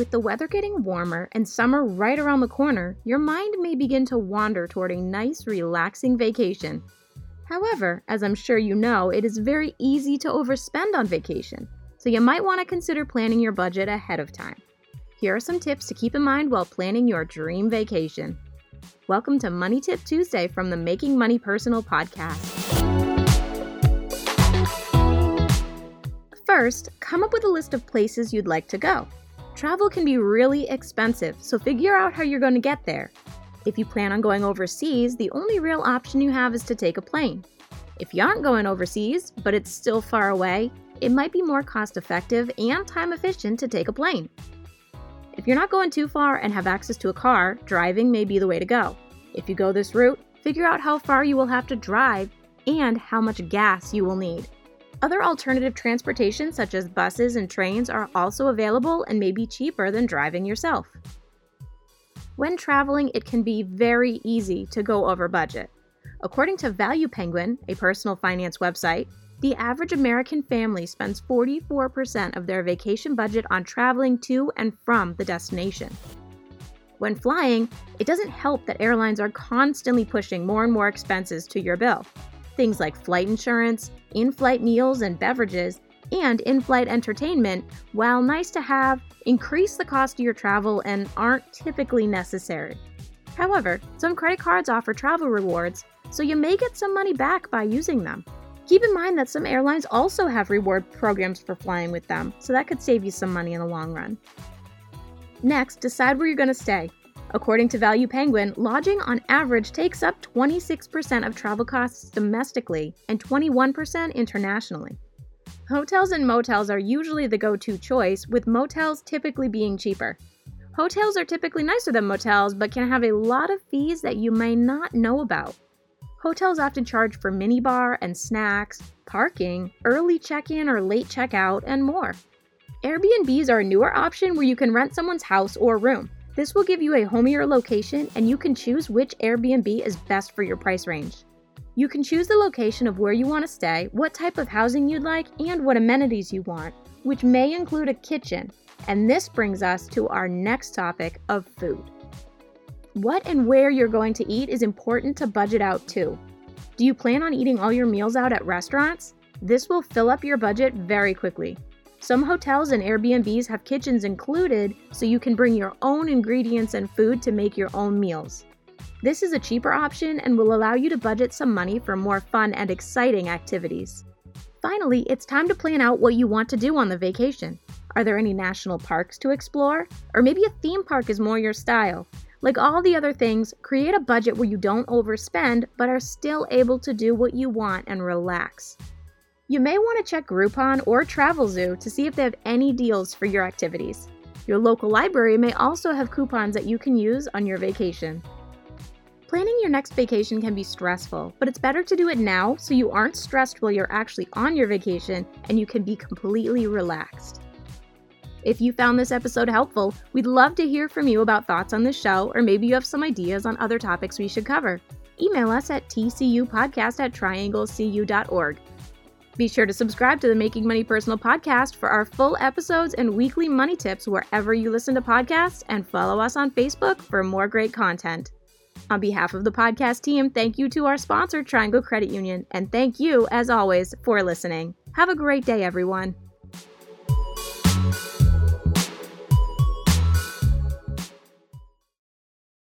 With the weather getting warmer and summer right around the corner, your mind may begin to wander toward a nice, relaxing vacation. However, as I'm sure you know, it is very easy to overspend on vacation, so you might want to consider planning your budget ahead of time. Here are some tips to keep in mind while planning your dream vacation. Welcome to Money Tip Tuesday from the Making Money Personal podcast. First, come up with a list of places you'd like to go. Travel can be really expensive, so figure out how you're going to get there. If you plan on going overseas, the only real option you have is to take a plane. If you aren't going overseas, but it's still far away, it might be more cost effective and time efficient to take a plane. If you're not going too far and have access to a car, driving may be the way to go. If you go this route, figure out how far you will have to drive and how much gas you will need. Other alternative transportation, such as buses and trains, are also available and may be cheaper than driving yourself. When traveling, it can be very easy to go over budget. According to ValuePenguin, a personal finance website, the average American family spends 44% of their vacation budget on traveling to and from the destination. When flying, it doesn't help that airlines are constantly pushing more and more expenses to your bill. Things like flight insurance, in flight meals and beverages, and in flight entertainment, while nice to have, increase the cost of your travel and aren't typically necessary. However, some credit cards offer travel rewards, so you may get some money back by using them. Keep in mind that some airlines also have reward programs for flying with them, so that could save you some money in the long run. Next, decide where you're going to stay. According to ValuePenguin, lodging on average takes up 26% of travel costs domestically and 21% internationally. Hotels and motels are usually the go to choice, with motels typically being cheaper. Hotels are typically nicer than motels, but can have a lot of fees that you may not know about. Hotels often charge for minibar and snacks, parking, early check in or late checkout, and more. Airbnbs are a newer option where you can rent someone's house or room. This will give you a homier location and you can choose which Airbnb is best for your price range. You can choose the location of where you want to stay, what type of housing you'd like, and what amenities you want, which may include a kitchen. And this brings us to our next topic of food. What and where you're going to eat is important to budget out too. Do you plan on eating all your meals out at restaurants? This will fill up your budget very quickly. Some hotels and Airbnbs have kitchens included, so you can bring your own ingredients and food to make your own meals. This is a cheaper option and will allow you to budget some money for more fun and exciting activities. Finally, it's time to plan out what you want to do on the vacation. Are there any national parks to explore? Or maybe a theme park is more your style? Like all the other things, create a budget where you don't overspend but are still able to do what you want and relax. You may want to check Groupon or Travelzoo to see if they have any deals for your activities. Your local library may also have coupons that you can use on your vacation. Planning your next vacation can be stressful, but it's better to do it now so you aren't stressed while you're actually on your vacation and you can be completely relaxed. If you found this episode helpful, we'd love to hear from you about thoughts on this show, or maybe you have some ideas on other topics we should cover. Email us at tcupodcast at trianglecu.org. Be sure to subscribe to the Making Money Personal podcast for our full episodes and weekly money tips wherever you listen to podcasts, and follow us on Facebook for more great content. On behalf of the podcast team, thank you to our sponsor, Triangle Credit Union, and thank you, as always, for listening. Have a great day, everyone.